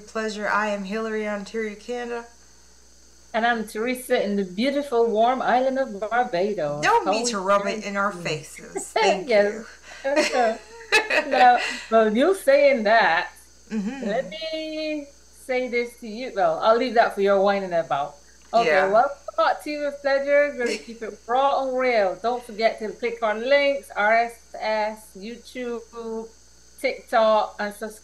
pleasure. I am Hillary, Ontario, Canada. And I'm Teresa in the beautiful, warm island of Barbados. Don't need to rub it in our faces. Thank you. now, well, you saying that, mm-hmm. let me say this to you. Well, I'll leave that for your whining about. Okay, yeah. well, hot tea with pleasure. We're going to keep it raw and real. Don't forget to click on links, RSS, YouTube, TikTok, and just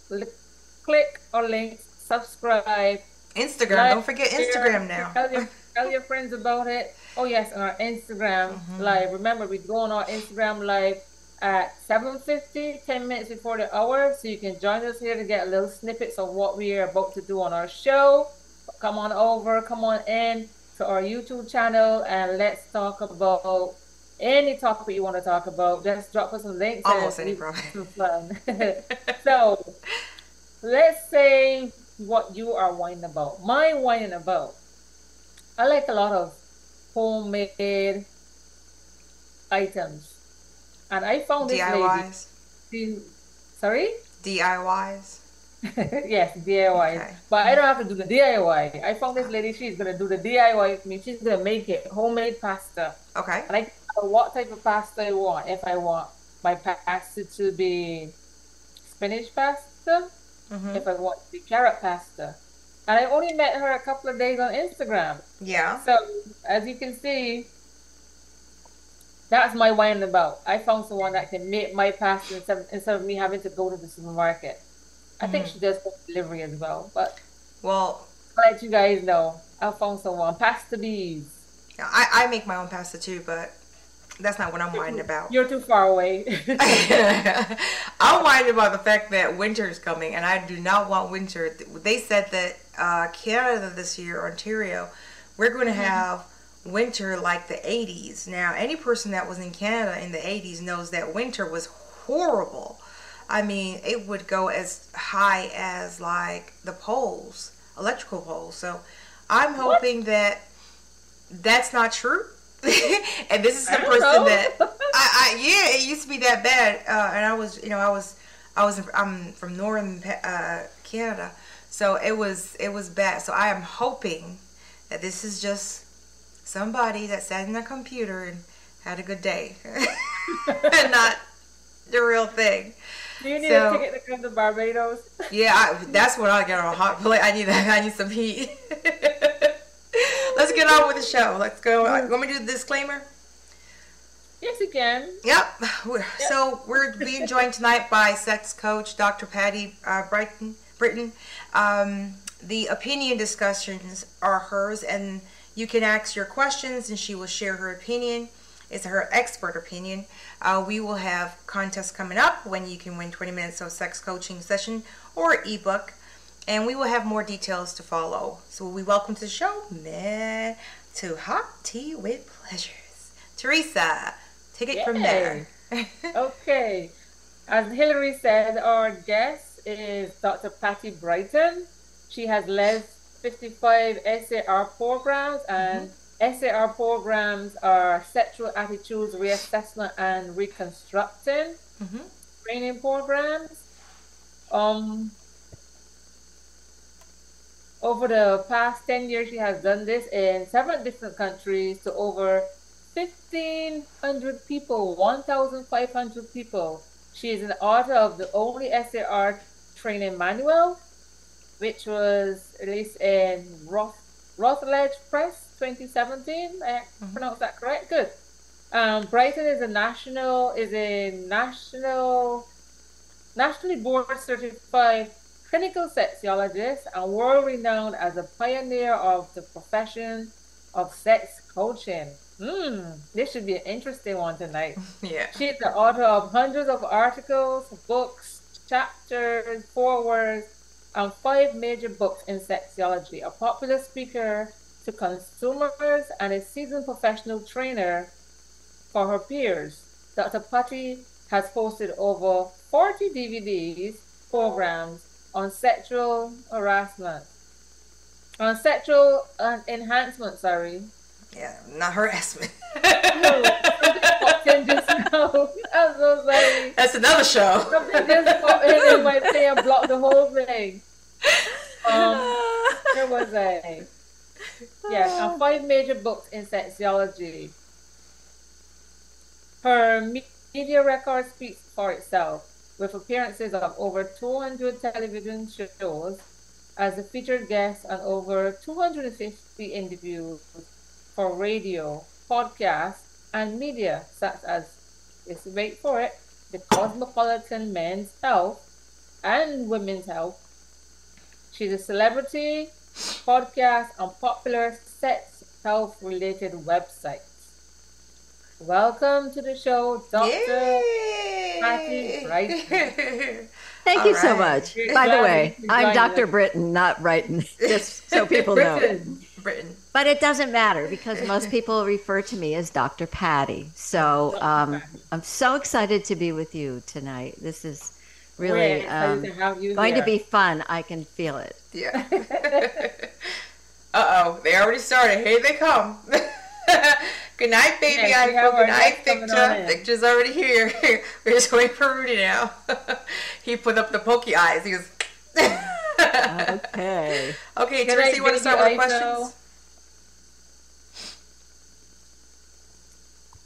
click on links, subscribe. Instagram. Like, Don't forget Instagram now. Tell your, tell your friends about it. Oh yes, on our Instagram mm-hmm. live. Remember, we go on our Instagram live at 7.50, 10 minutes before the hour. So you can join us here to get little snippets of what we are about to do on our show. Come on over, come on in to our YouTube channel and let's talk about any topic you want to talk about. Just drop us some links. Almost any problem. fun. so let's say what you are whining about. My whining about. I like a lot of homemade items. And I found this DIYs. lady. Sorry? DIYs. yes, DIY. Okay. But I don't have to do the DIY. I found this lady, she's gonna do the DIY with me. She's gonna make it homemade pasta. Okay. And I what type of pasta I want. If I want my pasta to be spinach pasta, mm-hmm. if I want the carrot pasta. And I only met her a couple of days on Instagram. Yeah. So as you can see, that's my wine about. I found someone that can make my pasta instead of, instead of me having to go to the supermarket. I mm-hmm. think she does delivery as well. But well, I'll let you guys know. I found someone. Pasta bees. Yeah, I, I make my own pasta too, but that's not what I'm whining about. You're too far away. I'm whining about the fact that winter is coming, and I do not want winter. They said that uh, Canada this year, Ontario, we're going to mm-hmm. have winter like the 80s. Now, any person that was in Canada in the 80s knows that winter was horrible. I mean, it would go as high as like the poles, electrical poles. So I'm hoping what? that that's not true and this is the person know. that I, I, yeah, it used to be that bad. Uh, and I was, you know, I was, I was, I'm from northern uh, Canada, so it was, it was bad. So I am hoping that this is just somebody that sat in a computer and had a good day, and not the real thing. Do you need so, a ticket to come to Barbados? yeah, I, that's what I get on a hot plate. I need, I need some heat get on with the show. Let's go. Uh, you me do the disclaimer? Yes, you can. Yep. yep. So we're being joined tonight by sex coach Dr. Patti uh, Brighton. Britton. Um, the opinion discussions are hers, and you can ask your questions, and she will share her opinion. It's her expert opinion. Uh, we will have contests coming up when you can win 20 minutes of sex coaching session or ebook and we will have more details to follow. So we welcome to the show, man, to Hot Tea with Pleasures. Teresa, take it Yay. from there. okay. As Hillary said, our guest is Dr. Patti Brighton. She has led 55 SAR programs and mm-hmm. SAR programs are sexual attitudes reassessment and reconstructing mm-hmm. training programs. Um, over the past 10 years, she has done this in seven different countries to over 1,500 people, 1,500 people. She is an author of the only SAR training manual, which was released in Roth, Routledge Press 2017. I mm-hmm. pronounced that correct? Good. Um, Brighton is a national, is a national, nationally board certified clinical sexologist and world renowned as a pioneer of the profession of sex coaching. Hmm, this should be an interesting one tonight. Yeah. She's the author of hundreds of articles, books, chapters, forewords, and five major books in sexology, a popular speaker to consumers and a seasoned professional trainer for her peers. Dr. Patti has posted over 40 DVDs, programs, on sexual harassment, on sexual uh, enhancement. Sorry. Yeah, not harassment. something just. I'm so sorry. That's another show. Something just popped in in my thing and blocked the whole thing. Um, where was I? Yes, and five major books in sexology. Her media record speaks for itself, with appearances of over 200 television shows as a featured guest and over 250 interviews for radio, podcasts, and media such as, let's wait for it, the Cosmopolitan Men's Health and Women's Health. She's a celebrity, podcast, and popular sex health related websites. Welcome to the show, Dr. Yay! Patti Brighton. Thank All you so much. You're By the way, I'm Dr. us. Britton, not Brighton, just so people know. Britton. Britton. But it doesn't matter because most people refer to me as Dr. Patti. So um, I'm so excited to be with you tonight. This is really um, to have you going to be fun. I can feel it. Yeah. uh oh, they already started. Here they come. Good night, baby Yes, we have Eichel. our Good night, Victor. Victor's already here. We're just waiting for Rudy now. he put up the pokey eyes. He goes. Okay. okay, Good Teresa, you want to start with the questions?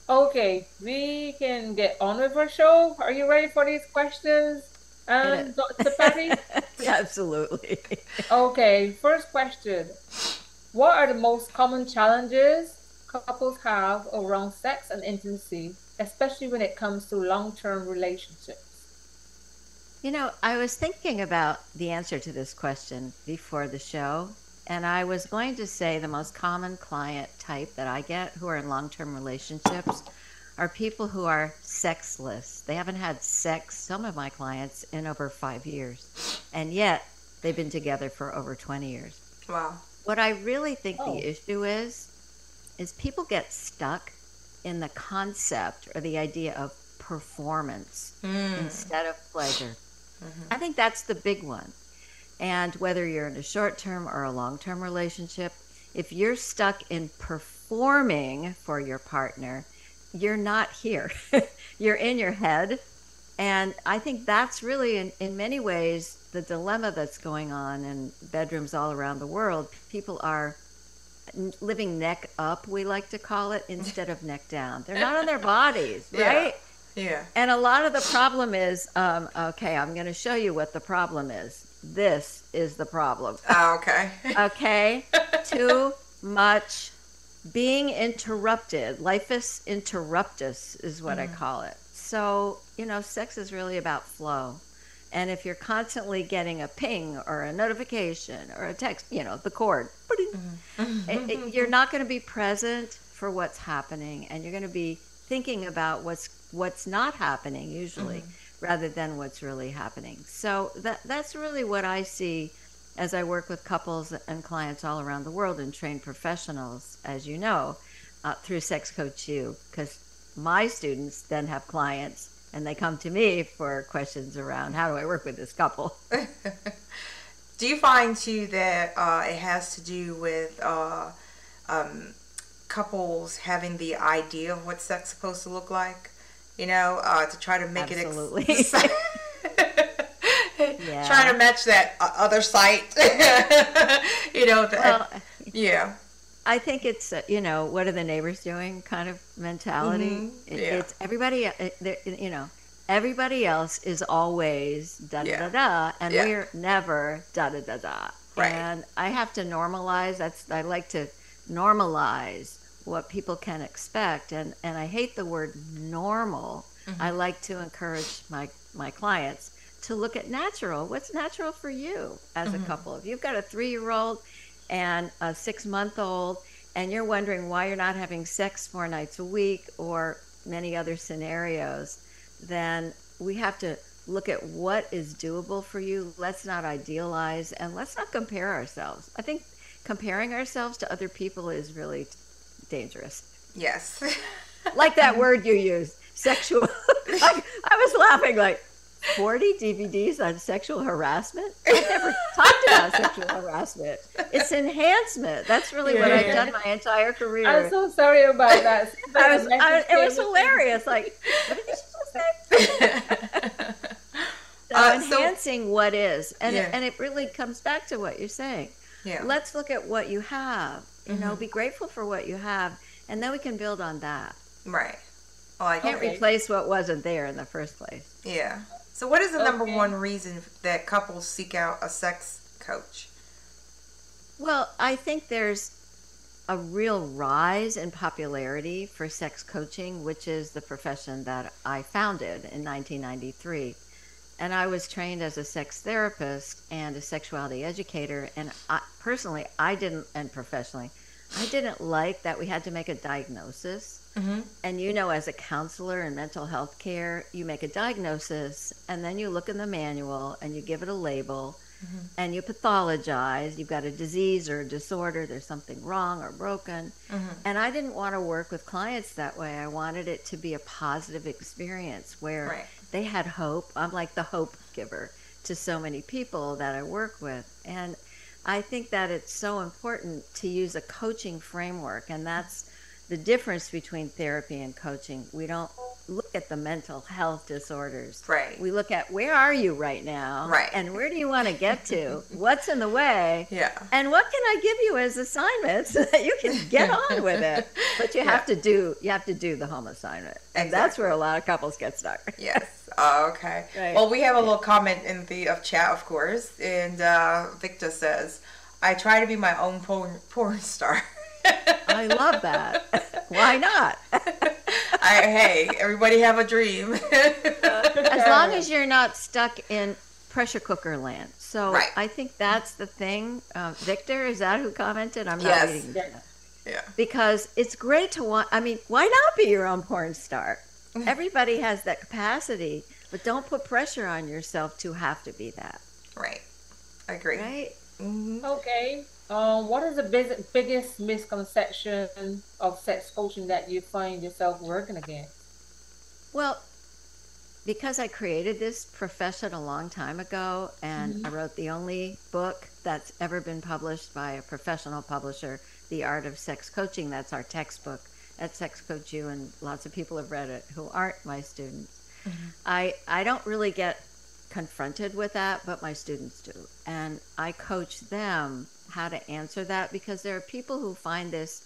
Okay, we can get on with our show. Are you ready for these questions, um, Dr. Patti? Absolutely. okay, first question. What are the most common challenges couples have around sex and intimacy, especially when it comes to long term relationships? You know, I was thinking about the answer to this question before the show, and I was going to say the most common client type that I get who are in long term relationships are people who are sexless. They haven't had sex, some of my clients, in over five years, and yet they've been together for over 20 years. Wow. What I really think Oh. the issue is, is people get stuck in the concept or the idea of performance Mm. instead of pleasure. I think that's the big one. And whether you're in a short term or a long term relationship, if you're stuck in performing for your partner, you're not here. you're in your head. And I think that's really, in, in many ways, the dilemma that's going on in bedrooms all around the world. People are living neck up, we like to call it, instead of neck down. They're not on their bodies, right? Yeah. And a lot of the problem is, um, okay, I'm going to show you what the problem is. This is the problem. Oh, okay. Okay, too much being interrupted. Lifus interruptus is what I call it. So you know, sex is really about flow. And if you're constantly getting a ping or a notification or a text, you know, the cord, it- it- you're not going to be present for what's happening, and you're going to be thinking about what's what's not happening usually, rather than what's really happening. So that that's really what I see as I work with couples and clients all around the world and train professionals, as you know, uh, through Sex Coach U, because my students then have clients and they come to me for questions around how do I work with this couple. Do you find too that uh, it has to do with uh, um, couples having the idea of what sex is supposed to look like? You know, uh, to try to make Absolutely. it. Ex- Yeah. Trying to match that uh, other site. you know, the, Well, yeah. I think it's uh, you know what are the neighbors doing kind of mentality. Mhm, It- yeah. It's everybody. uh, You know, everybody else is always da da Yeah. da da, and Yeah. we're never da da da da. Right. And I have to normalize. That's I like to normalize what people can expect, and and I hate the word normal. Mm-hmm. I like to encourage my my clients to look at natural. What's natural for you as Mm-hmm. a couple? If you've got a three year old and a six month old, and you're wondering why you're not having sex four nights a week or many other scenarios, then we have to look at what is doable for you. Let's not idealize and let's not compare ourselves. I think comparing ourselves to other people is really dangerous. Yes. Like that word you used, sexual. I, I was laughing like, 40 DVDs on sexual harassment? I've never talked about sexual harassment. It's enhancement. That's really what I've done my entire career. I'm so sorry about that. I was, I, it was hilarious. Like, what did she just say? so uh, enhancing so, what is. And, yeah. it, and it really comes back to what you're saying. Yeah. Let's look at what you have. You mm-hmm. know, be grateful for what you have, and then we can build on that. Right. Oh, I can't okay. replace what wasn't there in the first place. Yeah. So, what is the okay. number one reason that couples seek out a sex coach? Well, I think there's a real rise in popularity for sex coaching, which is the profession that I founded in 1993. And I was trained as a sex therapist and a sexuality educator. And I, personally, I didn't, and professionally, I didn't like that we had to make a diagnosis. Mm-hmm. And you know, as a counselor in mental health care, you make a diagnosis and then you look in the manual and you give it a label mm-hmm. and you pathologize. You've got a disease or a disorder, there's something wrong or broken. Mm-hmm. And I didn't want to work with clients that way. I wanted it to be a positive experience where right. they had hope. I'm like the hope giver to so many people that I work with. And I think that it's so important to use a coaching framework, and that's the difference between therapy and coaching. We don't look at the mental health disorders. Right. We look at where are you right now? Right. And where do you want to get to? What's in the way? Yeah. And what can I give you as assignments so that you can get on with it? But you have yeah. to do you have to do the home assignment. And exactly. that's where a lot of couples get stuck. Yes. Oh, okay. Right. Well, we have a little comment in the of chat, of course, and uh, Victor says, "I try to be my own porn, porn star." I love that. Why not? I, hey, everybody have a dream. as long as you're not stuck in pressure cooker land. So right. I think that's the thing. Uh, Victor, is that who commented? I'm not yes. reading. Yeah. yeah. Because it's great to want. I mean, why not be your own porn star? Everybody has that capacity, but don't put pressure on yourself to have to be that. Right. I agree. Right. Mm-hmm. Okay. Um, what is the big, biggest misconception of sex coaching that you find yourself working against? Well, because I created this profession a long time ago, and mm-hmm. I wrote the only book that's ever been published by a professional publisher, The Art of Sex Coaching. That's our textbook at Sex Coach U, and lots of people have read it who aren't my students. Mm-hmm. I I don't really get confronted with that, but my students do, and I coach them how to answer that because there are people who find this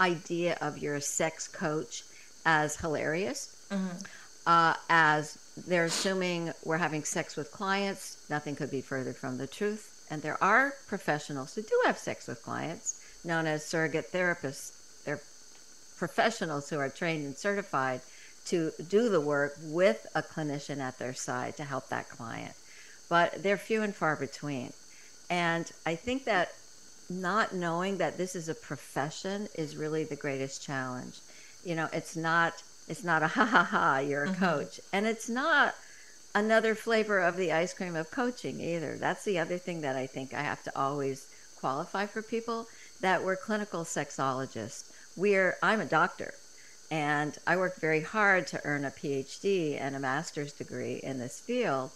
idea of you're sex coach as hilarious. Mm-hmm. Uh, as they're assuming we're having sex with clients, nothing could be further from the truth. And there are professionals who do have sex with clients, known as surrogate therapists. They're professionals who are trained and certified to do the work with a clinician at their side to help that client. But they're few and far between. And I think that not knowing that this is a profession is really the greatest challenge. You know, it's not it's not a ha ha ha, you're a mm-hmm. coach. And it's not another flavor of the ice cream of coaching either. That's the other thing that I think I have to always qualify for people that we're clinical sexologists. We're I'm a doctor and I worked very hard to earn a PhD and a master's degree in this field.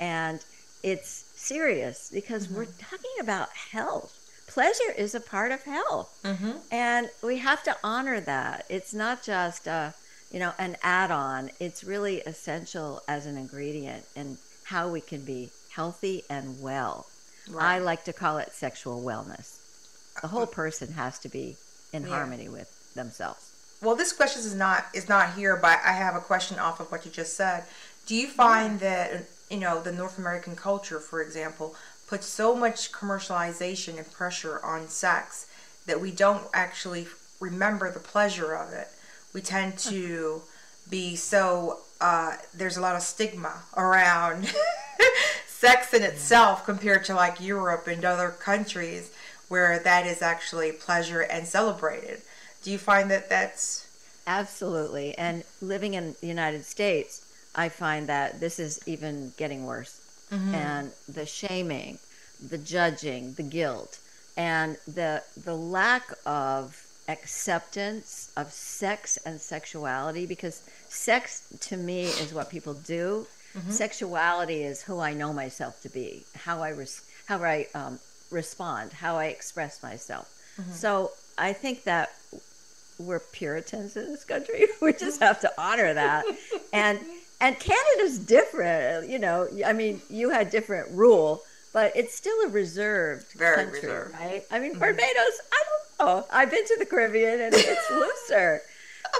And it's serious because mm-hmm. we're talking about health pleasure is a part of health. Mm-hmm. And we have to honor that. It's not just a, you know, an add-on. It's really essential as an ingredient in how we can be healthy and well. Right. I like to call it sexual wellness. The whole person has to be in yeah. harmony with themselves. Well, this question is not is not here, but I have a question off of what you just said. Do you find that you know the North American culture, for example, puts so much commercialization and pressure on sex that we don't actually remember the pleasure of it. We tend to be so, uh, there's a lot of stigma around sex in itself compared to like Europe and other countries where that is actually pleasure and celebrated. Do you find that that's. Absolutely. And living in the United States, I find that this is even getting worse mm-hmm. and the shaming, the judging, the guilt, and the the lack of acceptance of sex and sexuality because sex to me is what people do Mm-hmm. Sexuality is who I know myself to be, how I res- how I um, respond, how I express myself. Mm-hmm. So I think that we're Puritans in this country. We just have to honor that. and and Canada's different. You know, I mean, you had different rule, but it's still a reserved Very country, reserved. right? I mean, mm-hmm. Barbados. I don't know. I've been to the Caribbean, and it's looser.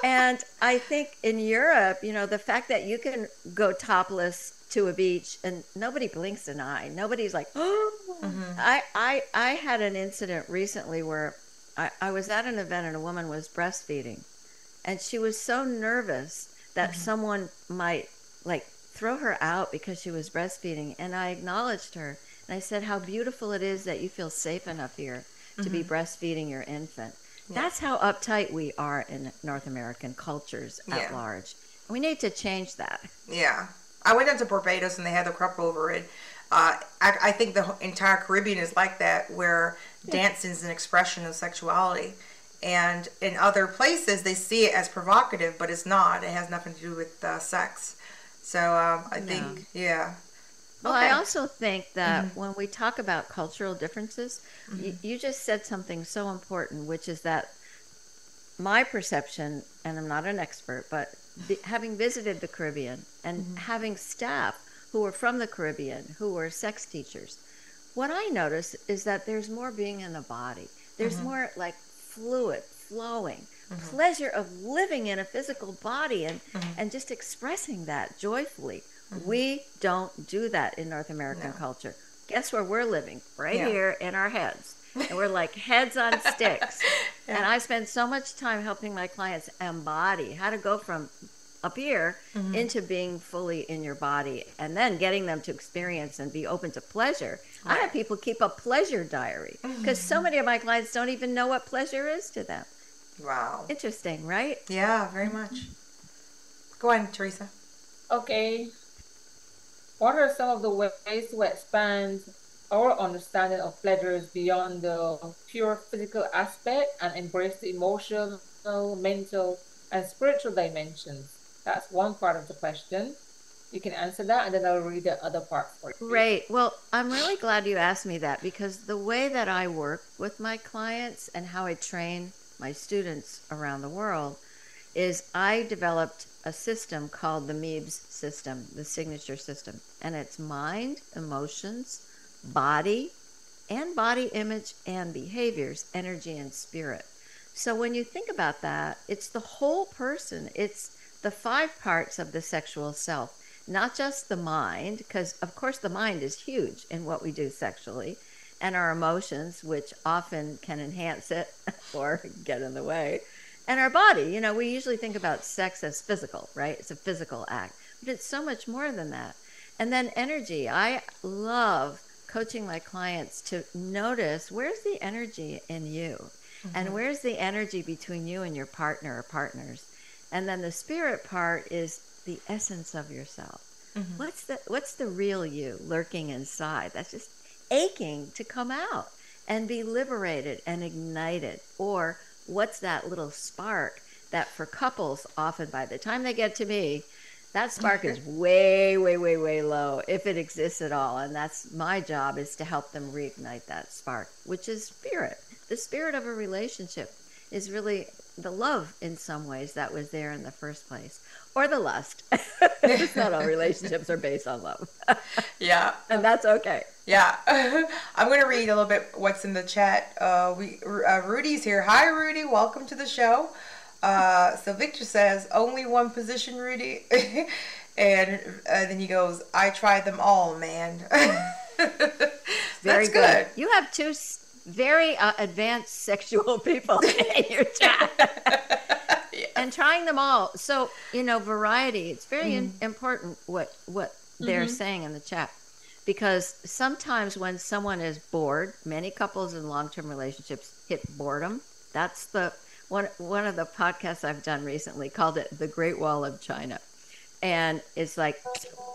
and I think in Europe, you know, the fact that you can go topless to a beach and nobody blinks an eye. Nobody's like, oh. Mm-hmm. I, I, I had an incident recently where I, I was at an event and a woman was breastfeeding and she was so nervous that mm-hmm. someone might like throw her out because she was breastfeeding. And I acknowledged her and I said, how beautiful it is that you feel safe enough here to mm-hmm. be breastfeeding your infant. Yeah. That's how uptight we are in North American cultures at yeah. large. We need to change that. Yeah. I went down to Barbados and they had the crop over it. Uh, I, I, think the entire Caribbean is like that, where dancing is an expression of sexuality. And in other places, they see it as provocative, but it's not. It has nothing to do with uh, sex. So um, I no. think, yeah. Well, okay. I also think that mm-hmm. when we talk about cultural differences, mm-hmm. you, you just said something so important, which is that my perception, and I'm not an expert, but having visited the Caribbean and mm-hmm. having staff who are from the Caribbean who are sex teachers, what I notice is that there's more being in the body. There's mm-hmm. more like fluid, flowing, mm-hmm. pleasure of living in a physical body and, mm-hmm. and just expressing that joyfully. Mm-hmm. We don't do that in North American no. culture. Guess where we're living? Right yeah. here in our heads and we're like heads on sticks. yeah. And I spend so much time helping my clients embody how to go from up here mm-hmm. into being fully in your body and then getting them to experience and be open to pleasure. Right. I have people keep a pleasure diary because mm-hmm. so many of my clients don't even know what pleasure is to them. Wow. Interesting, right? Yeah, very much. Go on, Teresa. Okay. What are some of the ways to expand our understanding of pleasures beyond the pure physical aspect and embrace the emotional, mental, and spiritual dimensions? That's one part of the question. You can answer that, and then I'll read the other part for you. Great. Well, I'm really glad you asked me that because the way that I work with my clients and how I train my students around the world is I developed a system called the MEBS system, the signature system. And it's mind, emotions, body and body image and behaviors, energy and spirit. So when you think about that, it's the whole person. It's the five parts of the sexual self, not just the mind, because of course the mind is huge in what we do sexually, and our emotions, which often can enhance it or get in the way, and our body. You know, we usually think about sex as physical, right? It's a physical act, but it's so much more than that. And then energy. I love coaching my clients to notice where's the energy in you mm-hmm. and where's the energy between you and your partner or partners and then the spirit part is the essence of yourself. Mm-hmm. what's the what's the real you lurking inside that's just aching to come out and be liberated and ignited? Or what's that little spark that for couples often by the time they get to me that spark is way way way way low if it exists at all. And that's my job is to help them reignite that spark which is spirit. The spirit of a relationship is really the love in some ways that was there in the first place or the lust. It's not all relationships are based on love. Yeah. And that's okay. Yeah. I'm going to read a little bit what's in the chat. Uh, we uh, rudy's here. Hi rudy. Welcome to the show. Uh, so Victor says, only one position, Rudy. and uh, then he goes, I tried them all, man. very good. good. You have two very uh, advanced sexual people in your chat. yeah. And trying them all. So, you know, variety. It's very mm-hmm. in- important what, what mm-hmm. they're saying in the chat. Because sometimes when someone is bored, many couples in long term relationships hit boredom. That's the one one of the podcasts I've done recently called it the Great Wall of China, and it's like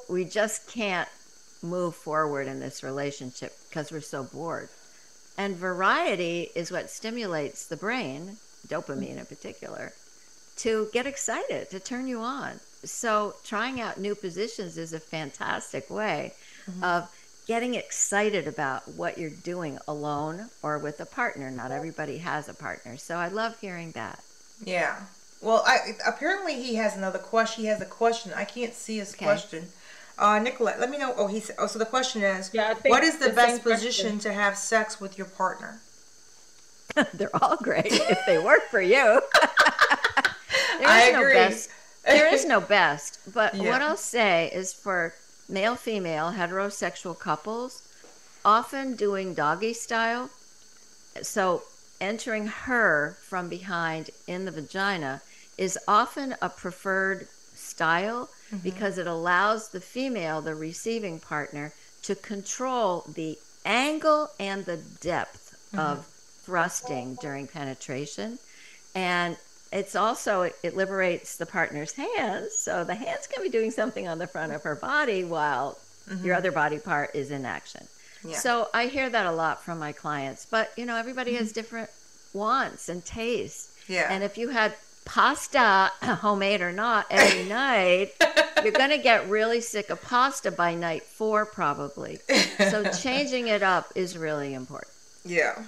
we just can't move forward in this relationship because we're so bored. And variety is what stimulates the brain, dopamine in particular, to get excited, to turn you on. so trying out new positions is a fantastic way mm-hmm. of getting excited about what you're doing alone or with a partner. Not everybody has a partner. So I love hearing that. Yeah. Well, I apparently he has another question. He has a question. I can't see his Okay. question. Uh, Nicolette, let me know. Oh, he's. Oh, so the question is, Yeah, what is the, the best position question. to have sex with your partner? They're all great if they work for you. there I is no best. There is no best. But Yeah. what I'll say is for male female heterosexual couples, often doing doggy style, so entering her from behind in the vagina is often a preferred style Mm-hmm. because it allows the female, the receiving partner, to control the angle and the depth mm-hmm. of thrusting during penetration. And it's also, it, it liberates the partner's hands. So the hands can be doing something on the front of her body while your mm-hmm. other body part is in action. Yeah. So I hear that a lot from my clients. But, you know, everybody has different wants and tastes. Yeah. And if you had pasta, homemade or not, every night, you're going to get really sick of pasta by night four, probably. So changing it up is really important. yeah.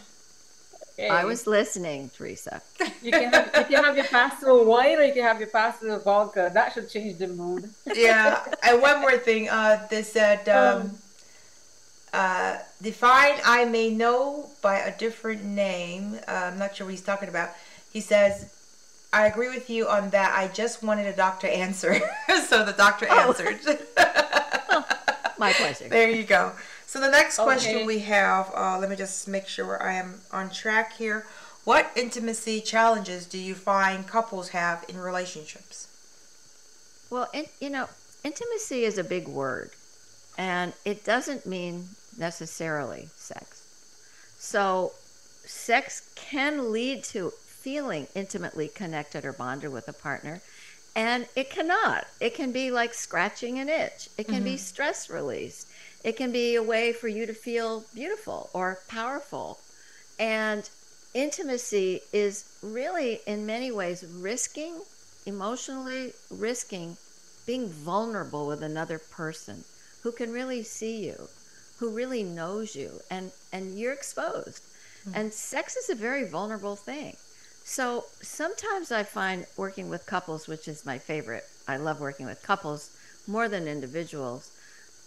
I was listening, Teresa. You can have, you can have your pasta with wine or you can have your pasta with vodka. That should change the mood. yeah. And one more thing. Uh, they said, um, Um. uh, define I may know by a different name. Uh, I'm not sure what he's talking about. He says, I agree with you on that. I just wanted a doctor answer. so the doctor Oh. answered. My pleasure. there you go. So the next question we have, uh, let me just make sure I am on track here. What intimacy challenges do you find couples have in relationships? Well, in, you know, intimacy is a big word, and it doesn't mean necessarily sex. So, sex can lead to feeling intimately connected or bonded with a partner, and it cannot. It can be like scratching an itch, it can be mm-hmm. stress release, it can be a way for you to feel beautiful or powerful. And intimacy is really, in many ways, risking, emotionally risking being vulnerable with another person who can really see you, who really knows you, and, and you're exposed. Mm-hmm. And sex is a very vulnerable thing. So sometimes I find working with couples, which is my favorite, I love working with couples more than individuals.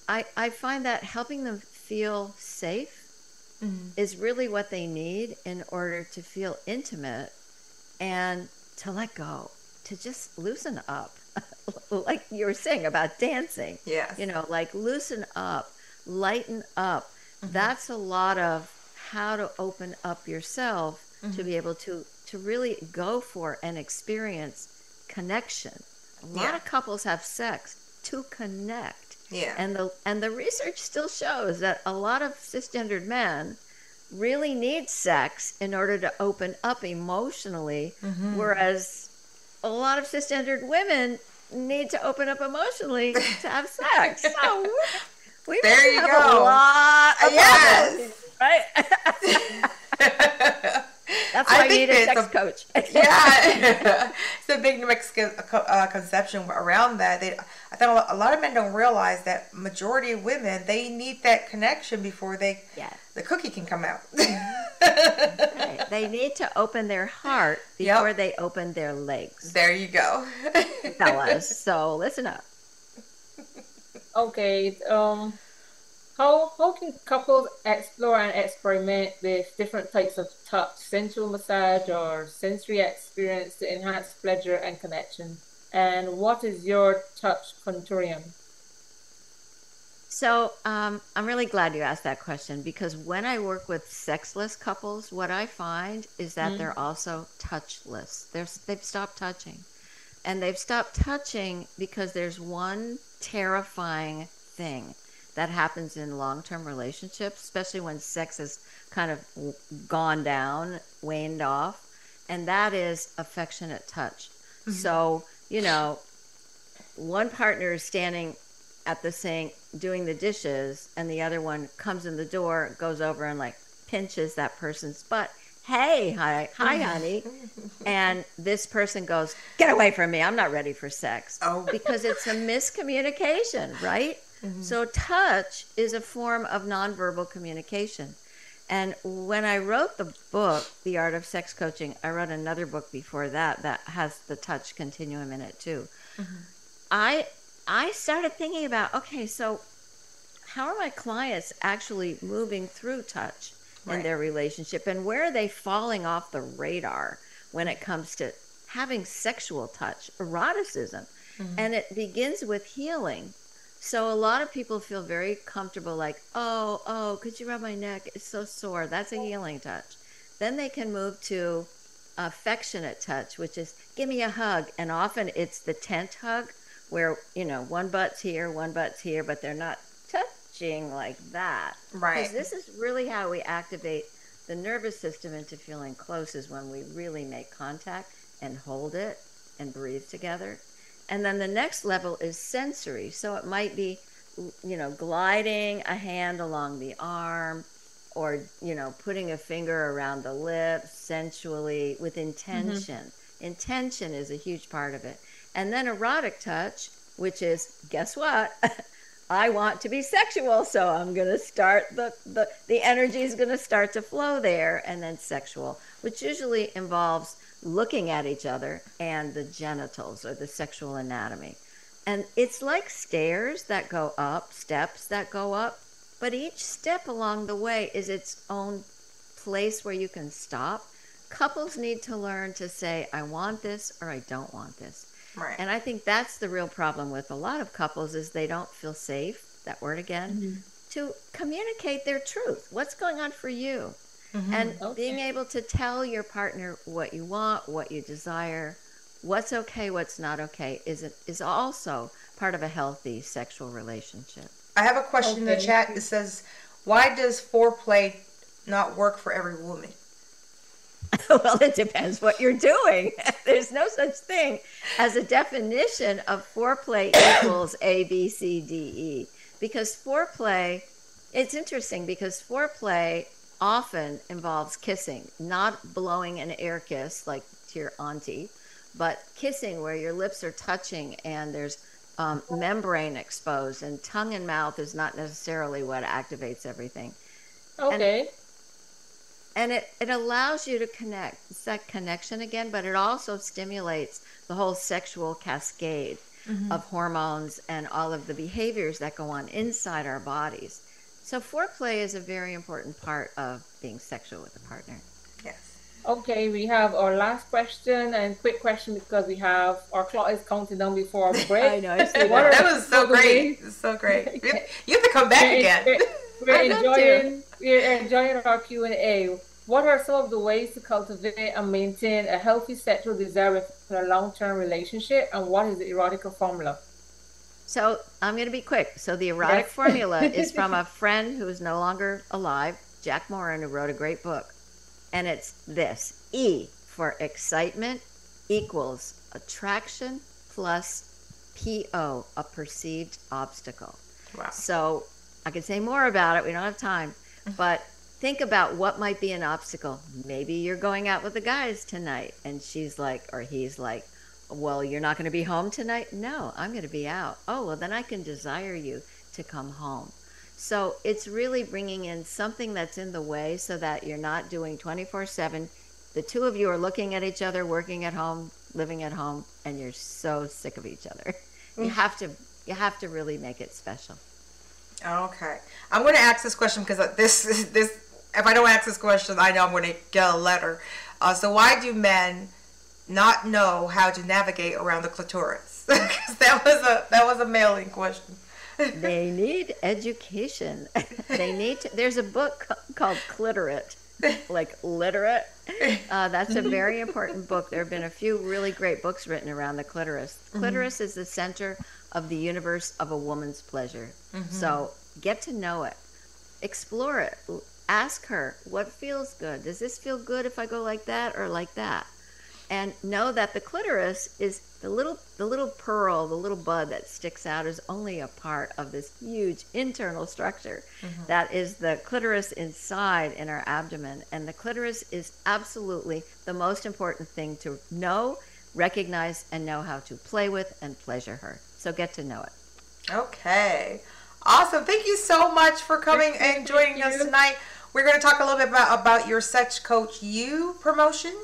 I, I find that helping them feel safe mm-hmm. is really what they need in order to feel intimate and to let go, to just loosen up. like you were saying about dancing. Yes. You know, like loosen up, lighten up. Mm-hmm. That's a lot of how to open up yourself to mm-hmm. be able to to really go for and experience connection. A lot Yeah. of couples have sex to connect. Yeah. And the and the research still shows that a lot of cisgendered men really need sex in order to open up emotionally, Mm-hmm. whereas a lot of cisgendered women need to open up emotionally to have sex. So we There really you have go. a lot of Yes. problems, right? That's I why you think need a sex the- coach. yeah, it's a big Mexican uh, conception around that. They, I think a lot- of men don't realize that majority of women they need that connection before they Yeah. the cookie can come out. Right. They need to open their heart Yep. before they open their legs, there you go. fellas. So listen up. Okay. Um, how how can couples explore and experiment with different types of touch, sensual massage, or sensory experience to enhance pleasure and connection? And what is your touch continuum? So um, I'm really glad you asked that question because when I work with sexless couples, what I find is that they're also touchless. They're, they've stopped touching. And they've stopped touching because there's one terrifying thing that happens in long term relationships, especially when sex has kind of gone down, waned off, and that is affectionate touch. Mm-hmm. So, you know, one partner is standing at the sink doing the dishes and the other one comes in the door goes over and like pinches that person's butt hey, hi, hi, mm-hmm. honey. And this person goes, get away from me. I'm not ready for sex. Oh. Because it's a miscommunication, right? Mm-hmm. So touch is a form of nonverbal communication. And when I wrote the book, The Art of Sex Coaching, I wrote another book before that that has the touch continuum in it too. Mm-hmm. I I started thinking about okay, so how are my clients actually moving through touch in Right. their relationship and where are they falling off the radar when it comes to having sexual touch, eroticism? Mm-hmm. And it begins with healing. So a lot of people feel very comfortable like, "Oh, oh, could you rub my neck? It's so sore." That's a healing touch. Then they can move to affectionate touch, which is give me a hug. And often it's the tent hug where, you know, one butt's here, one butt's here, but they're not touching like that. Right. Because this is really how we activate the nervous system into feeling close is when we really make contact and hold it and breathe together. And then the next level is sensory. So it might be, you know, gliding a hand along the arm or, you know, putting a finger around the lips sensually with intention. Mm-hmm. Intention is a huge part of it. And then erotic touch, which is, guess what? I want to be sexual, so I'm going to start the, the, the energy is going to start to flow there. And then sexual, which usually involves looking at each other and the genitals or the sexual anatomy. And it's like stairs that go up, steps that go up, but each step along the way is its own place where you can stop. Couples need to learn to say, I want this or I don't want this. Right. And I think that's the real problem with a lot of couples is they don't feel safe, that word again, mm-hmm. to communicate their truth. What's going on for you? Mm-hmm. And being able to tell your partner what you want, what you desire, what's okay, what's not okay is is also part of a healthy sexual relationship. I have a question in the chat that says, "Why does foreplay not work for every woman?" well, it depends what you're doing. There's no such thing as a definition of foreplay equals A, B, C, D, E. Because foreplay, it's interesting because foreplay often involves kissing, not blowing an air kiss like to your auntie, but kissing where your lips are touching and there's um, membrane exposed, and tongue and mouth is not necessarily what activates everything. Okay. and it, it allows you to connect it's that connection again but it also stimulates the whole sexual cascade of hormones and all of the behaviors that go on inside our bodies so foreplay is a very important part of being sexual with a partner Yes. Okay, we have our last question and quick question because we have our clock is counting down before our break. I know, I see that. That was so some of the great. ways- It was so great. You you have to come back We're, again. we're- we're I'd love to. enjoying we're enjoying our Q and A. What are some of the ways to cultivate and maintain a healthy sexual desire within a long-term relationship, and what is the erotica formula? So I'm going to be quick. So the erotic Yes. formula is from a friend who is no longer alive, Jack Morin, who wrote a great book. And it's this E for excitement equals attraction plus PO, a perceived obstacle. Wow. So I could say more about it. We don't have time. But think about what might be an obstacle. Maybe you're going out with the guys tonight, and she's like, or he's like, well, you're not going to be home tonight? No, I'm going to be out. Oh, well, then I can desire you to come home. So it's really bringing in something that's in the way so that you're not doing 24 7. The two of you are looking at each other, working at home, living at home, and you're so sick of each other. You have to you have to really make it special. Okay. I'm going to ask this question because this this if I don't ask this question, I know I'm going to get a letter. Uh, so why do men not know how to navigate around the clitoris? that was a that was a mailing question. they need education. they need to. There's a book called Cliterate, like literate. Uh, that's a very important book. There have been a few really great books written around the clitoris. Clitoris is the center of the universe of a woman's pleasure. So get to know it, explore it, ask her what feels good. Does this feel good if I go like that or like that? And know that the clitoris is the little the little pearl, the little bud that sticks out is only a part of this huge internal structure mm-hmm. that is the clitoris inside in our abdomen. And the clitoris is absolutely the most important thing to know, recognize, and know how to play with and pleasure her. So get to know it. Okay. Awesome. Thank you so much for coming and joining us tonight. We're going to talk a little bit about, about your Sex Coach U promotion.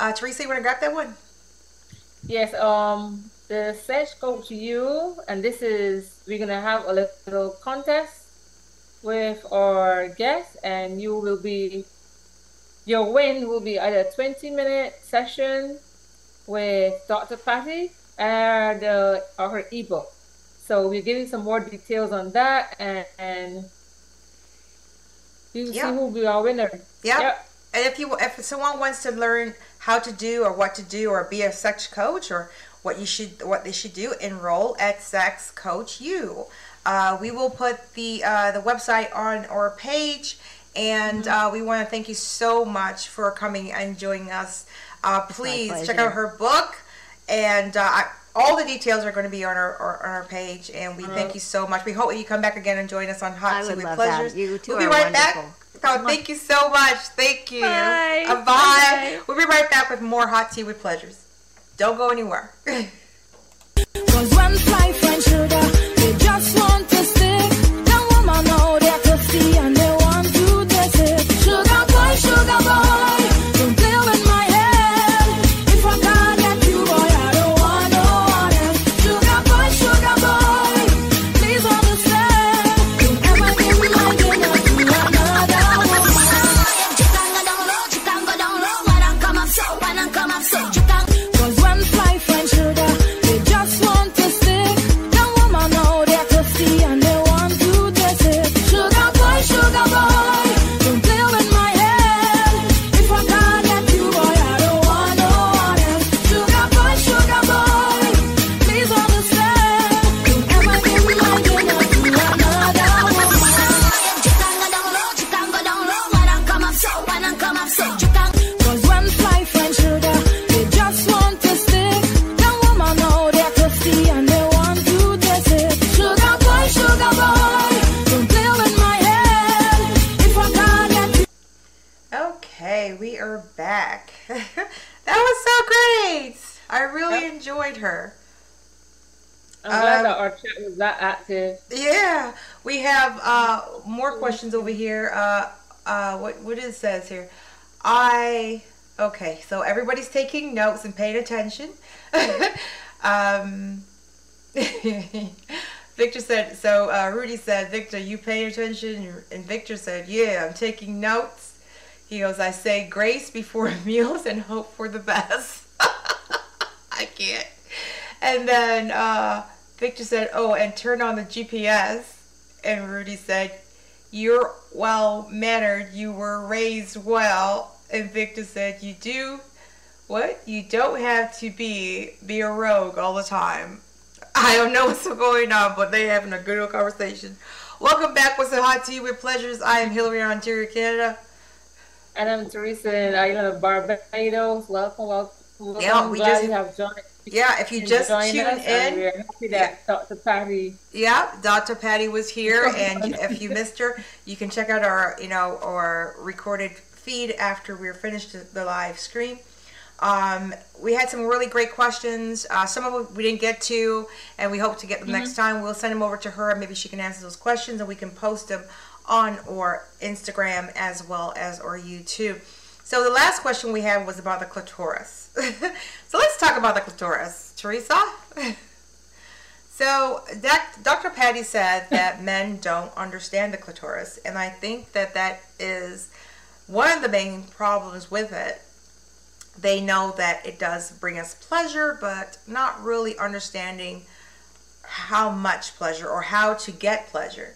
Uh, Teresa, you want to grab that one? Yes, um, the Search goes to you, and this is we're gonna have a little contest with our guests, and you will be your win will be either a 20 minute session with Dr. Patti and uh, her ebook. So we're giving some more details on that, and, and we will see who will be our winner. Yeah. Yep. And if you if someone wants to learn how to do or what to do or be a sex coach or what you should what they should do, enroll at Sex Coach U Uh, we will put the uh, the website on our page, and Mm-hmm. uh, we want to thank you so much for coming and joining us. Uh, please check out her book, and uh, I- all the details are going to be on our, our on our page. And we thank you so much. We hope you come back again and join us on Hot I Tea with love Pleasures. that. You two we'll be are right back. Wonderful. Oh, thank you so much. Thank you. Bye. Uh, bye. Bye. We'll be right back with more Hot Tea with Pleasures. Don't go anywhere. notes and paying attention. um, Victor said. So uh, Rudy said, "Victor, you pay attention," and Victor said, "Yeah, I'm taking notes." He goes, "I say grace before meals and hope for the best." I can't. And then uh, Victor said, "Oh, and turn on the GPS." And Rudy said, "You're well mannered. You were raised well." And Victor said, "You do what? You don't have to be be a rogue all the time." I don't know what's going on, but they having a good old conversation. Welcome back with the Hot Tea with Pleasures. I am Hillary Ontario, Canada. And I'm Teresa in Island of Barbados. Welcome, welcome. welcome. Yeah, we just- have joined. Yeah, if you just tuned us, in, we're happy that Dr. Patti. Yeah, Dr. Patti was here, and if you missed her, you can check out our, you know, our recorded feed after we're finished the live stream. Um, we had some really great questions. Uh, some of them we didn't get to, and we hope to get them next time. We'll send them over to her, and maybe she can answer those questions, and we can post them on our Instagram as well as our YouTube. So the last question we had was about the clitoris. so let's talk about the clitoris, Teresa. So, doc- Dr. Patti said that men don't understand the clitoris, and I think that that is one of the main problems with it. They know that it does bring us pleasure, but not really understanding how much pleasure or how to get pleasure.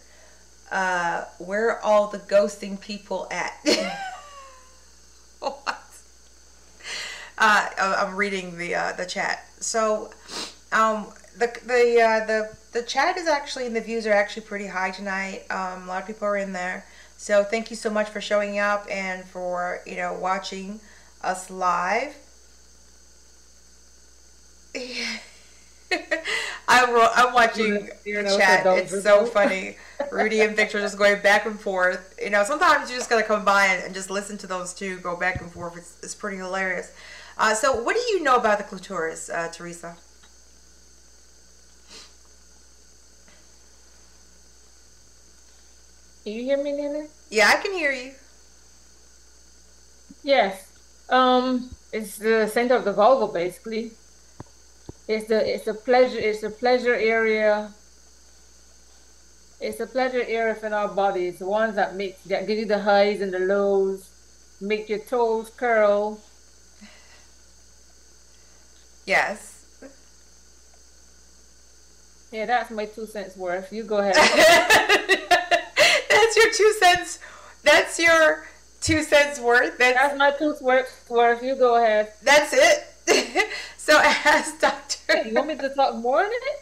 Uh, where are all the ghosting people at? what? Uh, I'm reading the uh, the chat. So, um, the the uh, the the chat is actually and the views are actually pretty high tonight. Um, a lot of people are in there. So thank you so much for showing up and for you know watching us live. I'm, I'm watching You the know, chat. It's so funny. Rudy and Victor just going back and forth. You know, sometimes you just gotta come by and, and just listen to those two go back and forth. It's, it's pretty hilarious. Uh, so, what do you know about the clitoris, uh, Teresa? Can you hear me, Nina? Yeah, I can hear you. Yes. Um, it's the center of the vulva, basically. It's the it's the pleasure it's a pleasure area. It's a pleasure area in our body. It's the ones that make that give you the highs and the lows, make your toes curl. Yes. Yeah, that's my two cents worth. You go ahead. That's your two cents. That's your two cents worth. That's That's my two worth. Worth. You go ahead. that's it. so as Doctor, You want me to talk more than it?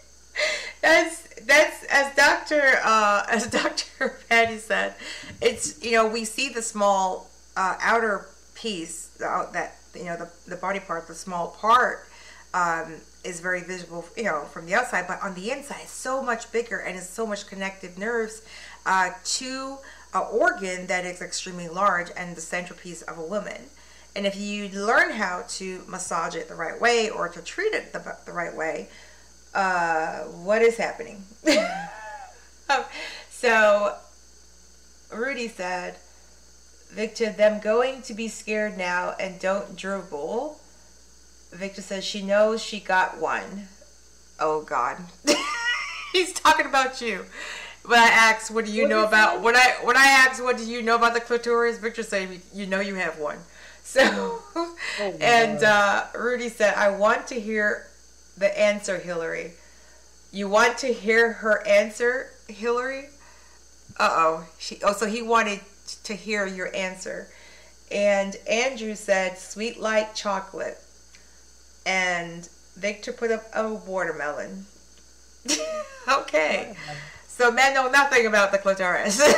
that's that's as Doctor uh, as Doctor Patti said. It's you know we see the small uh, outer piece uh, that you know the the body part, the small part. Um, is very visible, you know, from the outside, but on the inside, so much bigger and it's so much connective nerves uh, to an organ that is extremely large and the centerpiece of a woman. And if you learn how to massage it the right way or to treat it the, the right way, uh, what is happening? So, Rudy said, Victor, them going to be scared now and don't dribble. Victor says she knows she got one. Oh God, he's talking about you. When I asked, "What do you What know about?" it? When I when I asked, "What do you know about the clitoris?" Victor said, "You know you have one." So, and uh, Rudy said, "I want to hear the answer, Hillary. You want to hear her answer, Hillary?" Uh oh. She. Oh, so he wanted to hear your answer. And Andrew said, "Sweet like chocolate." and Victor put up a watermelon. okay. So men know nothing about the clitoris.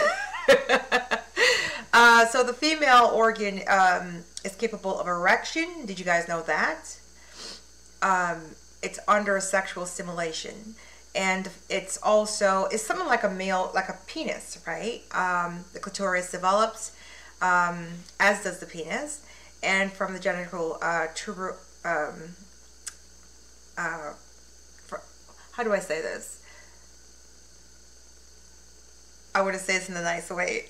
uh, so the female organ um, is capable of erection. Did you guys know that? Um, it's under sexual stimulation. And it's also, it's something like a male, like a penis, right? Um, the clitoris develops, um, as does the penis. And from the genital uh, tuber, um, uh, how do I say this? I want to say this in a nice way.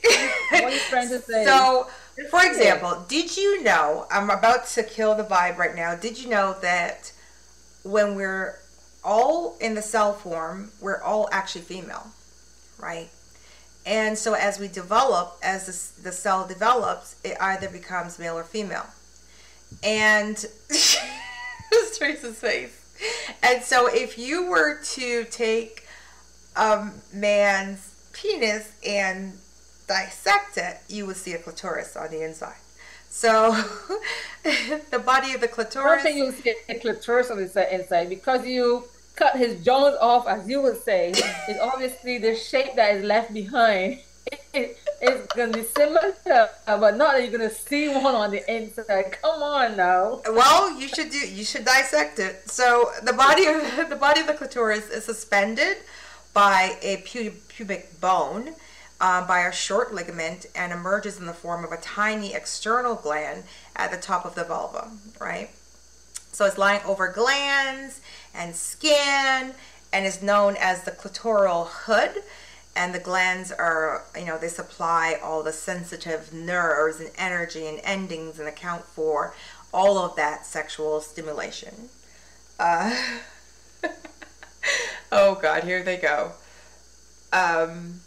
What are you trying to say? So, for example, did you know? I'm about to kill the vibe right now. Did you know that when we're all in the cell form, we're all actually female, right? And so as we develop, as the, the cell develops, it either becomes male or female. And this Teresa's face. And so if you were to take a man's penis and dissect it, you would see a clitoris on the inside. So the body of the clitoris. think you see a clitoris on the inside- inside because you cut his jaws off, as you would say. It's obviously the shape that is left behind. it's gonna be similar, but not that you're gonna see one on the inside. Come on now. Well, you should do. You should dissect it. So the body of the body of the clitoris is suspended by a pubic bone, uh, by a short ligament, and emerges in the form of a tiny external gland at the top of the vulva. Right. So it's lying over glands and skin, and is known as the clitoral hood. And the glands are, you know, they supply all the sensitive nerves and energy and endings and account for all of that sexual stimulation. Uh, oh God, here they go. Um,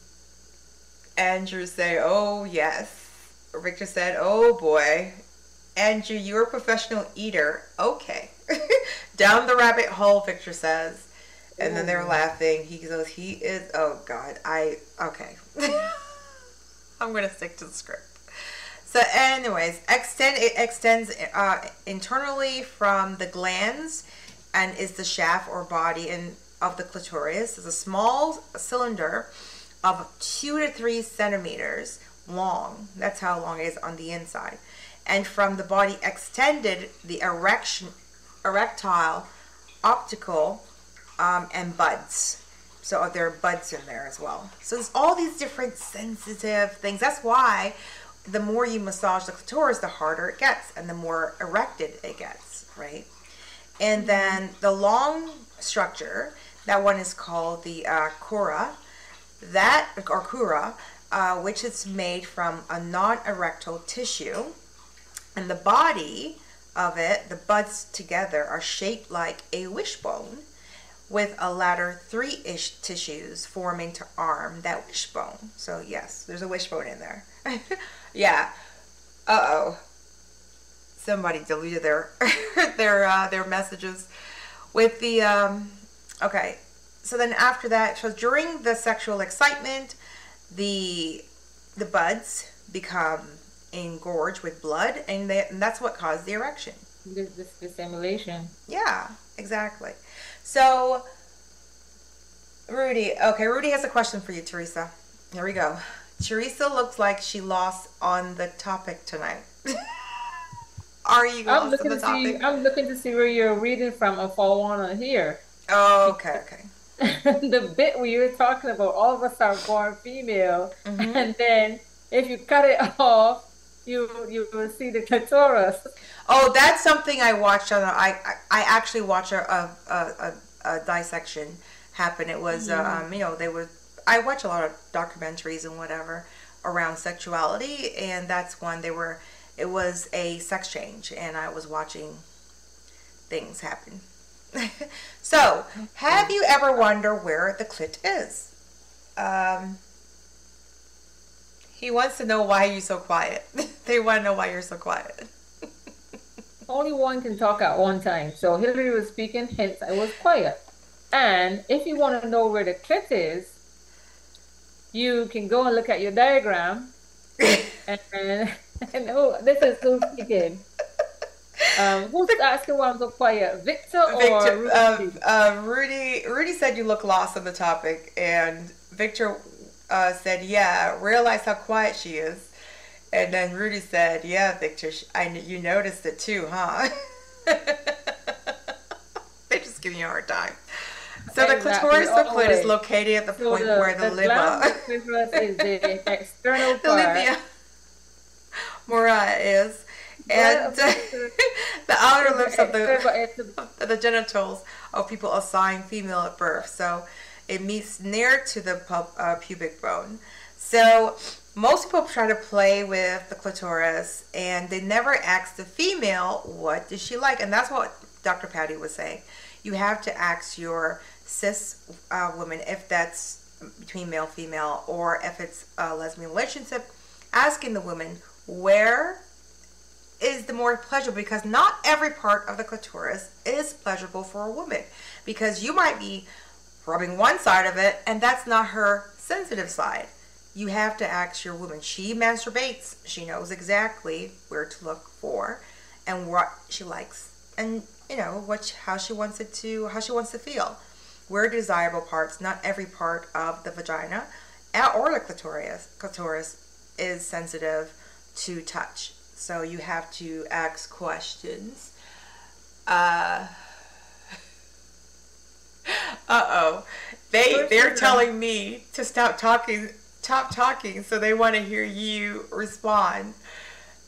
Andrew say, "Oh yes." Victor said, "Oh boy." Andrew, you're a professional eater. Okay. Down the rabbit hole, Victor says. And then they're laughing. He goes, he is, oh God, I, okay. I'm going to stick to the script. So, anyways, extend it extends uh, internally from the glands and is the shaft or body in, of the clitoris. is a small cylinder of two to three centimeters long. That's how long it is on the inside. And from the body extended, the erection, erectile optical, um, and buds. So there are buds in there as well. So there's all these different sensitive things. That's why the more you massage the clitoris, the harder it gets, and the more erected it gets, right? And then the long structure, that one is called the uh, crura, that or crura, uh, which is made from a non-erectile tissue, and the body of it, the buds together, are shaped like a wishbone, with a latter three-ish tissues forming to arm that wishbone. So yes, there's a wishbone in there. yeah. Uh oh. Somebody deleted their their uh, their messages with the um. Okay. So then after that, so during the sexual excitement, the the buds become engorged with blood, and, they, and that's what caused the erection. This, this. Yeah, exactly. So, Rudy, okay, Rudy has a question for you, Teresa. Here we go. Teresa looks like she lost on the topic tonight. Are you I'm looking the to see. I'm looking to see where you're reading from and follow on here. Oh, okay, okay. the bit where you're talking about all of us are born female, Mhm. and then if you cut it off, you you will see the clitoris. Oh, that's something I watched on. I I, I actually watched a a, a a dissection happen. It was um you know they were. I watch a lot of documentaries and whatever around sexuality, and that's one they were. It was a sex change, and I was watching things happen. so, have you ever wondered where the clit is? Um, he wants to know why you're so quiet. they want to know why you're so quiet. Only one can talk at one time. So Hillary was speaking, hence I was quiet. And if you want to know where the clit is, you can go and look at your diagram. And, and oh, this is so speaking. Um, who's asking why I'm so quiet? Victor or Victor, Rudy? uh, uh, Rudy, Rudy said you look lost on the topic, and Victor uh, said, "Yeah, realize how quiet she is." And then Rudy said, "Yeah, Victor, I you noticed it too, huh?" They're just giving you a hard time. So the Exactly, clitoris of clit is located at the So point where the, the liver, the is the external the part. labia, mora is, and the outer lips of the the- the genitals of people assigned female at birth. So it meets near to the pub, uh, pubic bone. So most people try to play with the clitoris and they never ask the female what does she like, and that's what Dr. Patti was saying. You have to ask your cis uh, woman if that's between male female or if it's a lesbian relationship, asking the woman where is the more pleasurable because not every part of the clitoris is pleasurable for a woman because you might be rubbing one side of it and that's not her sensitive side. You have to ask your woman. She masturbates. She knows exactly where to look for and what she likes and you know what how she wants it to how she wants to feel. Where desirable parts, not every part of the vagina or the clitoris clitoris is sensitive to touch. So you have to ask questions. Uh uh-oh. They they're telling me to stop talking stop talking so they want to hear you respond.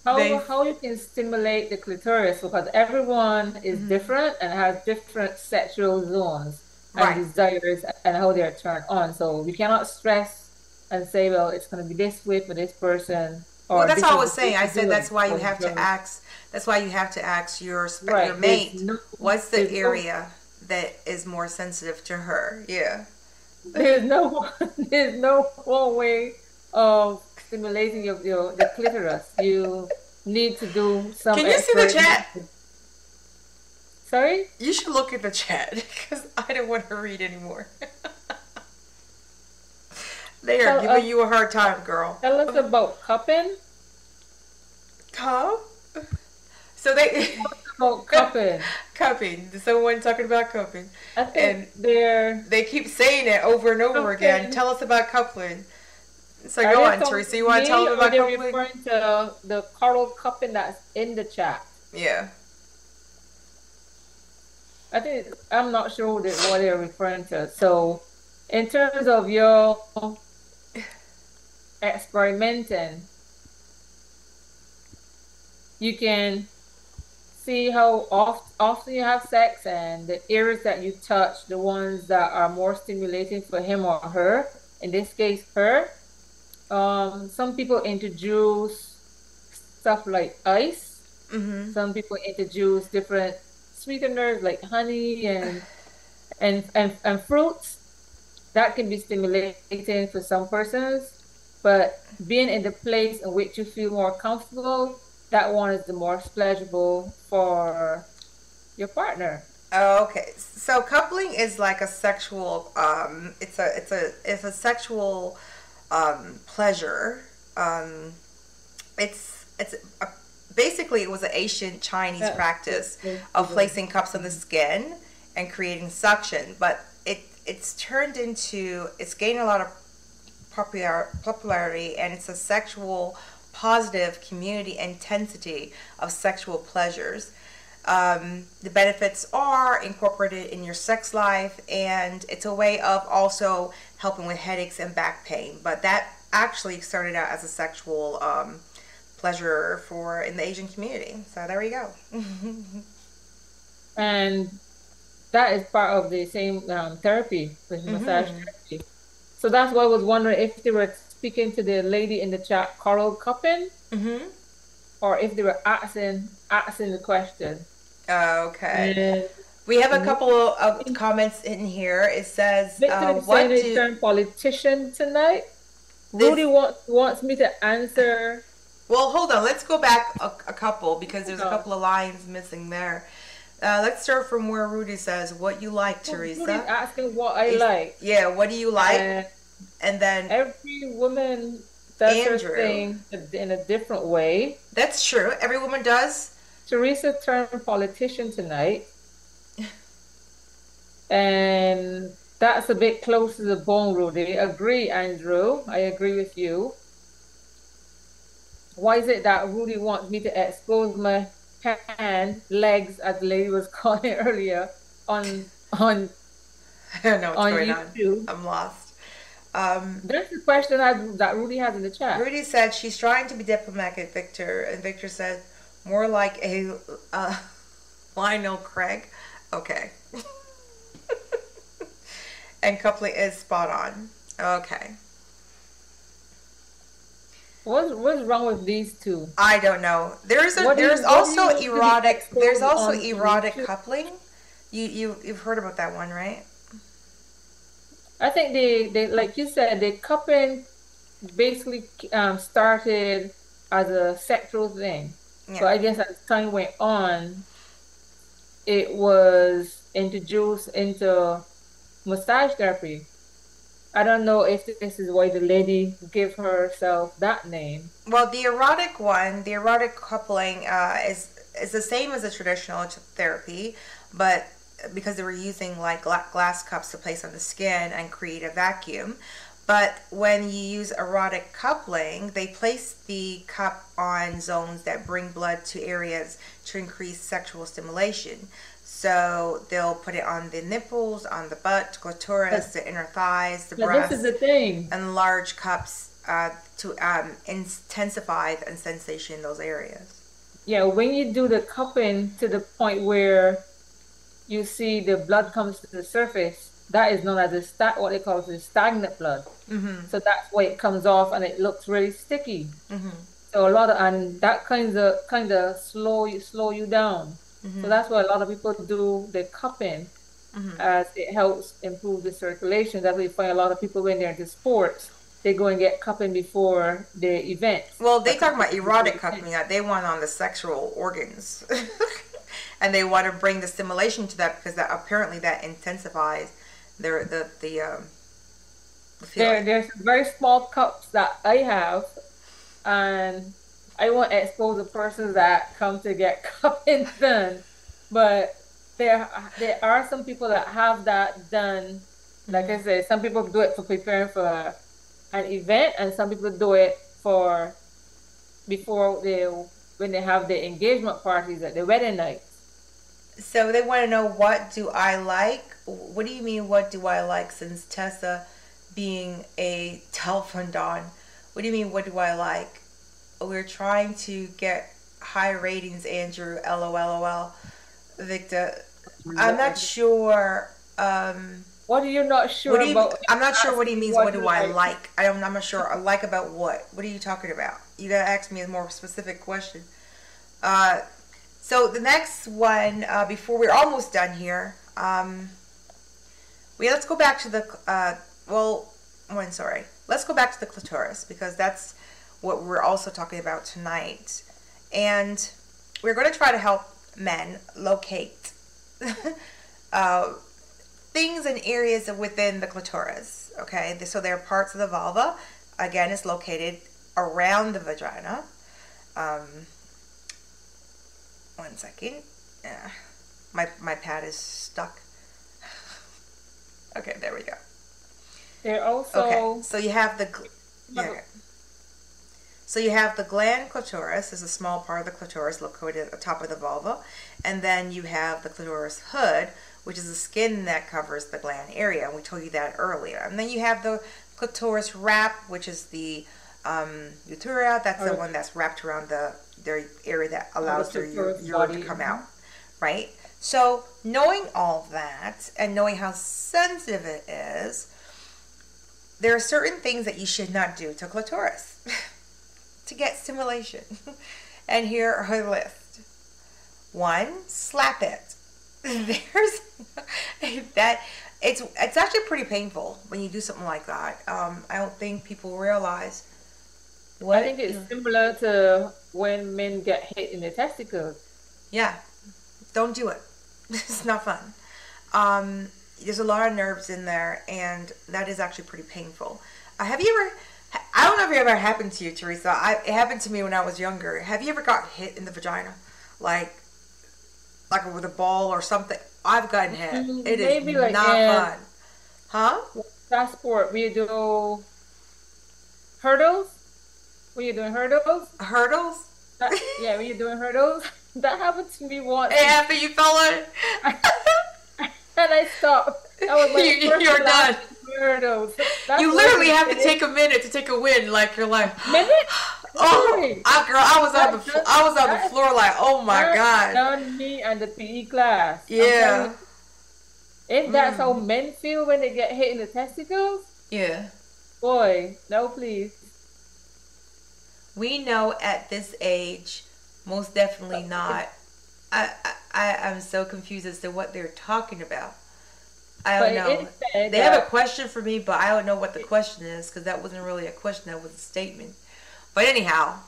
How, They- how you can stimulate the clitoris because everyone is Mm-hmm. different and has different sexual zones and Right. desires and how they're turned on. So we cannot stress and say, well, it's going to be this way for this person. Well, that's all I was saying. I said that's why you have to ask. That's why you have to ask your sp- Right, your mate. no- what's the no- area that is more sensitive to her? Yeah. There's no there's no one way of stimulating your, your the clitoris. You need to do some. Can you see the chat? Sorry. You should look at the chat because I don't want to read anymore. they are So, giving uh, you a hard time, girl. Tell us about cupping. Huh? So they About cupping. cupping. Someone talking about cupping. I think And- they're. They keep saying it over and over again. Tell us about coupling. So Are go on, Teresa. You want to tell them about they're coupling? referring to the coral cupping that's in the chat? Yeah. I think I'm not sure what, what they're referring to. So, in terms of your experimenting, you can see how oft, often you have sex and the areas that you touch, the ones that are more stimulating for him or her. In this case, her. Um, some people introduce stuff like ice. Mm-hmm. Some people introduce different sweeteners like honey and and and, and fruits. That can be stimulating for some persons, but being in the place in which you feel more comfortable, that one is the most pleasurable for your partner. Oh, okay. So coupling is like a sexual. Um, it's a it's a it's a sexual um, pleasure. Um, it's it's a, basically it was an ancient Chinese Yeah. practice of placing cups on the skin and creating suction, but it it's turned into it's gained a lot of popular popularity and it's a sexual positive community intensity of sexual pleasures. Um, the benefits are incorporated in your sex life, and it's a way of also helping with headaches and back pain. But that actually started out as a sexual um, pleasure for in the Asian community. So there we go. and that is part of the same um, therapy with massage therapy. So that's why I was wondering if they were speaking to the lady in the chat, Coral Cuppin, mm-hmm. or if they were asking asking the question. Okay. And We have a couple of comments in here. It says, uh, "What do?" turned politician tonight. This- Rudy wants wants me to answer. Well, hold on. Let's go back a, a couple because there's a Oh. couple of lines missing there. Uh, let's start from where Rudy says, "What you like, Rudy's Teresa?" asking what I Is- like. Yeah, what do you like? And and then every woman does Andrew. her thing in a different way. that's true. Every woman does. Teresa turned politician tonight. and that's a bit close to the bone, Rudy. Agree, Andrew. I agree with you. Why is it that Rudy wants me to expose my hand, legs, as the lady was calling it earlier, on on I don't know what's on going on. I'm lost. Um, That's the question that, that Rudy has in the chat. Rudy said she's trying to be diplomatic, Victor, and Victor said more like a uh, Lionel Craig. Okay. and coupling is spot on. Okay. What's what's wrong with these two? I don't know. There's a What do you- there's what also erotic there's also erotic YouTube? coupling. You you you've heard about that one, right? I think they, they like you said, the coupling basically um, started as a sexual thing. Yeah. But I guess as time went on, it was introduced into massage therapy. I don't know if this is why the lady gave herself that name. Well, the erotic one, the erotic coupling, uh, is is the same as the traditional therapy, but because they were using like glass cups to place on the skin and create a vacuum. But when you use erotic coupling, they place the cup on zones that bring blood to areas to increase sexual stimulation. So they'll put it on the nipples, on the butt, clitoris, the inner thighs, the But breast this is the thing. and large cups uh, to um, intensify the sensation in those areas. Yeah, when you do the cupping to the point where you see the blood comes to the surface, that is known as a sta- what they call the stagnant blood. Mm-hmm. So that's why it comes off and it looks really sticky. Mm-hmm. So a lot of and that kind of kind of slow you slow you down. Mm-hmm. So that's what a lot of people do the cupping Mhm. as it helps improve the circulation. That's why you find a lot of people when they're into sports, they go and get cupping before the event. Well, they talk about erotic coupling that they want on the sexual organs, and they want to bring the stimulation to that because that apparently that intensifies their the the um, the There, there's very small cups that I have, and I won't expose the persons that come to get cupping done. But there, there are some people that have that done. Like I said, some people do it for preparing for an event, and some people do it for before they when they have their engagement parties at the wedding night. so they want to know what do I like? What do you mean? What do I like? Since Tessa, being a telephone don, what do you mean? What do I like? We're trying to get high ratings, Andrew. LOLOL. Victor, I'm not sure. Um, What are you not sure what do you, about? I'm not sure what he means. What What, do I like? like? I don't, I'm not sure. I like about what? What are you talking about? You gotta ask me a more specific question. Uh, so the next one, uh, before we're almost done here, um, we let's go back to the uh, well, one sorry, let's go back to the clitoris because that's what we're also talking about tonight, and we're going to try to help men locate uh, things and areas within the clitoris. Okay, so there are parts of the vulva. Again, it's located around the vagina. Um, one second. Yeah. My my pad is stuck. okay, there we go. They're also Okay, so you have the. Yeah. So you have the gland clitoris is a small part of the clitoris located at the top of the vulva, and then you have the clitoris hood, which is the skin that covers the gland area, and we told you that earlier. And then you have the clitoris wrap, which is the um, uteria. That's the one that's wrapped around the their area that allows their urine to come out, right? So knowing all that and knowing how sensitive it is, there are certain things that you should not do to clitoris to get stimulation. and here are a list. One, slap it. There's that it's it's actually pretty painful when you do something like that. Um, I don't think people realize what I think it's similar to when men get hit in the testicles. Yeah, don't do it. it's not fun. Um, there's a lot of nerves in there, and that is actually pretty painful. Uh, have you ever? I don't know if it ever happened to you, Teresa. I, it happened to me when I was younger. Have you ever got hit in the vagina, like, like with a ball or something? I've gotten hit. Mm, It is maybe like not fun. Huh? That sport, we do hurdles. When you're doing hurdles, Hurdles? that, yeah, when you're doing hurdles, that happened to me once, It happened. You fell on. and I stopped. That was my you, you're done. Hurdles. That's You literally have to take a minute to take a win, like you're like. minute. Oh? I, girl, I was on the I was on the floor like, oh my god. Done me and the PE class. Yeah. If that's how Mm. men feel when they get hit in the testicles, Yeah. boy, no, please. We know at this age, most definitely not. I, I I- I'm so confused as to what they're talking about. I don't know. it said They have a question for me, but I don't know what the question is because that wasn't really a question. That was a statement. But anyhow,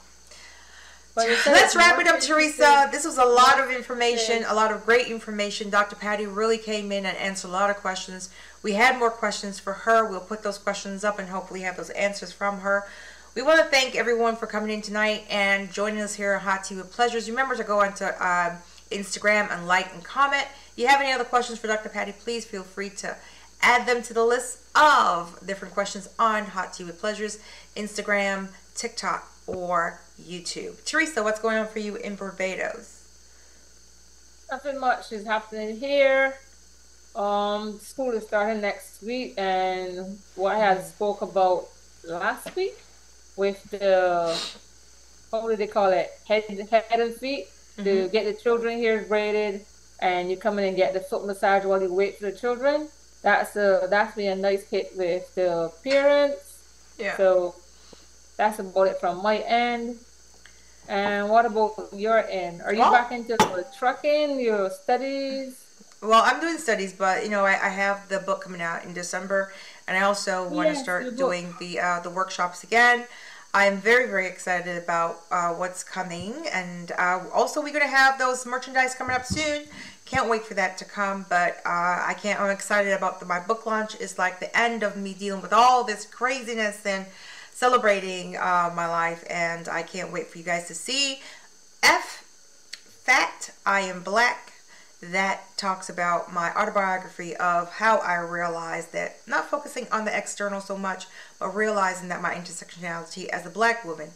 but Let's wrap it up, Teresa. This was a lot of information, a lot of great information. Dr. Patti really came in and answered a lot of questions. We had more questions for her. We'll put those questions up and hopefully have those answers from her. We want to thank everyone for coming in tonight and joining us here on Hot Tea with Pleasures. Remember to go onto um, Instagram and like and comment. You have any other questions for Dr. Patti, please feel free to add them to the list of different questions on Hot Tea with Pleasures, Instagram, TikTok, or YouTube. Teresa, what's going on for you in Barbados? Nothing much is happening here. Um, school is starting next week, and what I had spoke about last week with the what do they call it? Head, head and feet to get the children here graded, and you come in and get the foot massage while you wait for the children. That's a that's been a nice hit with the parents. Yeah. So that's about it from my end. And what about your end? Are you Well- back into the trucking, your studies? Well, I'm doing studies, but you know, I, I have the book coming out in December, and I also want to start doing the uh, the workshops again. I'm very very excited about uh, what's coming, and uh, also we're gonna have those merchandise coming up soon. Can't wait for that to come, but uh, I can't. I'm excited about the, my book launch. It's like the end of me dealing with all this craziness and celebrating uh, my life, and I can't wait for you guys to see. F Fat I Am Black that talks about my autobiography of how I realized that not focusing on the external so much, but realizing that my intersectionality as a black woman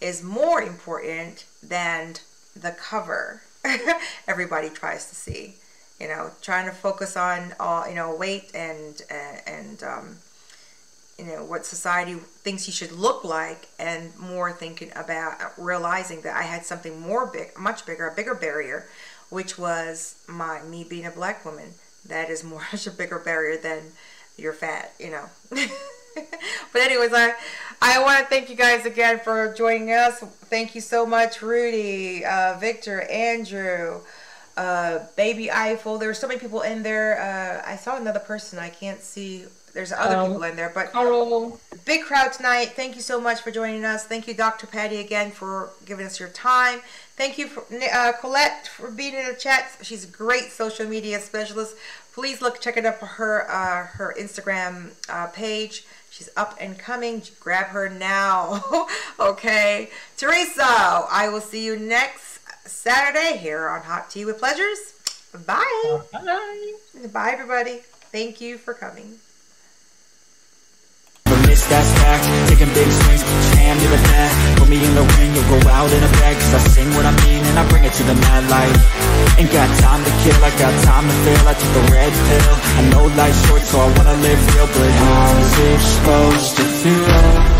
is more important than the cover. everybody tries to see. You know, trying to focus on all you know weight and and um, you know what society thinks you should look like, and more thinking about realizing that I had something more big, much bigger, a bigger barrier, which was my me being a black woman. That is more much a bigger barrier than you're fat. You know. but anyways, I I want to thank you guys again for joining us. Thank you so much, Rudy, uh, Victor, Andrew, uh, Baby Eiffel. There were so many people in there. Uh, I saw another person. I can't see. There's other Um, people in there, but big crowd tonight. Thank you so much for joining us. Thank you, Dr. Patti, again for giving us your time. Thank you, for, uh, Colette, for being in the chat. She's a great social media specialist. Please look, check it up for her uh, her Instagram uh, page. She's up and coming. Grab her now. okay, Teresa. I will see you next Saturday here on Hot Tea with Pleasures. Bye. bye. Bye, everybody. Thank you for coming. But miss that's fact Taking big swings, jam to the bat Put me in the ring, you'll go out in a bag Cause I sing what I mean and I bring it to the mad light. Ain't got time to kill, I got time to feel I took the red pill. I know life's short so I wanna live real. But how's it supposed to feel?